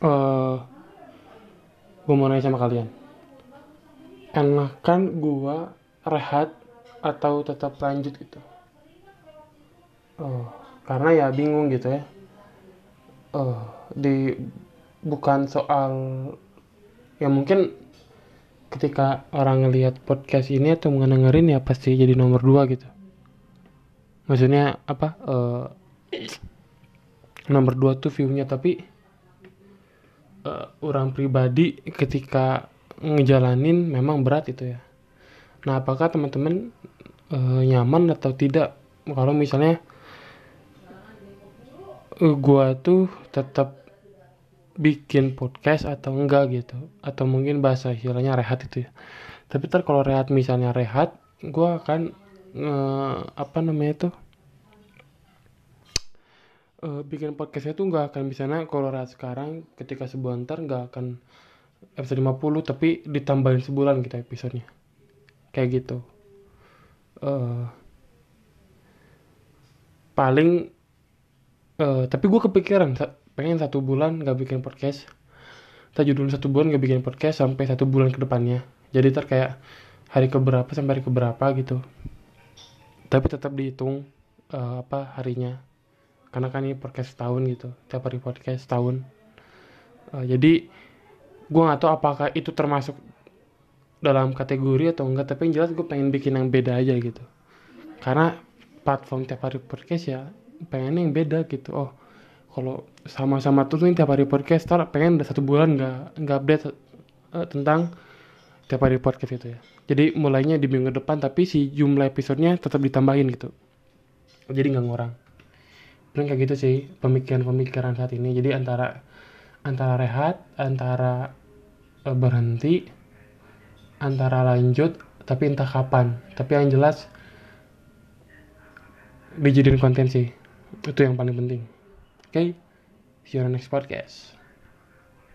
uh, gue mau nanya sama kalian. Enakan gue rehat atau tetap lanjut gitu? Uh, karena ya bingung gitu ya. Uh, di bukan soal ya mungkin ketika orang ngelihat podcast ini atau ngedengerin ya pasti jadi nomor dua gitu. Maksudnya apa? Uh, nomor dua tuh viewnya tapi uh, orang pribadi ketika ngejalanin memang berat itu ya. Nah apakah teman-teman uh, nyaman atau tidak? Kalau misalnya uh, gua tuh tetap bikin podcast atau enggak gitu atau mungkin bahasa istilahnya rehat itu ya. Tapi ntar kalau rehat misalnya rehat gua akan uh, apa namanya tuh uh, bikin podcastnya tuh nggak akan misalnya kalau sekarang ketika sebulan ntar nggak akan episode 50 tapi ditambahin sebulan kita gitu episodenya. Kayak gitu. Uh, paling uh, tapi gue kepikiran pengen satu bulan nggak bikin podcast. Kita judul satu bulan nggak bikin podcast sampai satu bulan ke depannya. Jadi ntar kayak hari keberapa sampai hari keberapa gitu. Tapi tetap dihitung uh, apa harinya karena kan ini podcast tahun gitu tiap hari podcast tahun uh, jadi gue nggak tahu apakah itu termasuk dalam kategori atau enggak tapi yang jelas gue pengen bikin yang beda aja gitu. Karena platform tiap hari podcast ya pengen yang beda gitu. Oh kalau sama-sama tuh nih tiap hari podcast tar pengen udah satu bulan nggak nggak update uh, tentang tiap hari podcast itu ya. Jadi mulainya di minggu depan tapi si jumlah episodenya tetap ditambahin gitu. Jadi nggak ngurang paling kayak gitu sih pemikiran-pemikiran saat ini. Jadi antara antara rehat antara uh, berhenti antara lanjut tapi entah kapan. Tapi yang jelas dijadiin konten sih. Itu yang paling penting. Oke okay? see you on the next podcast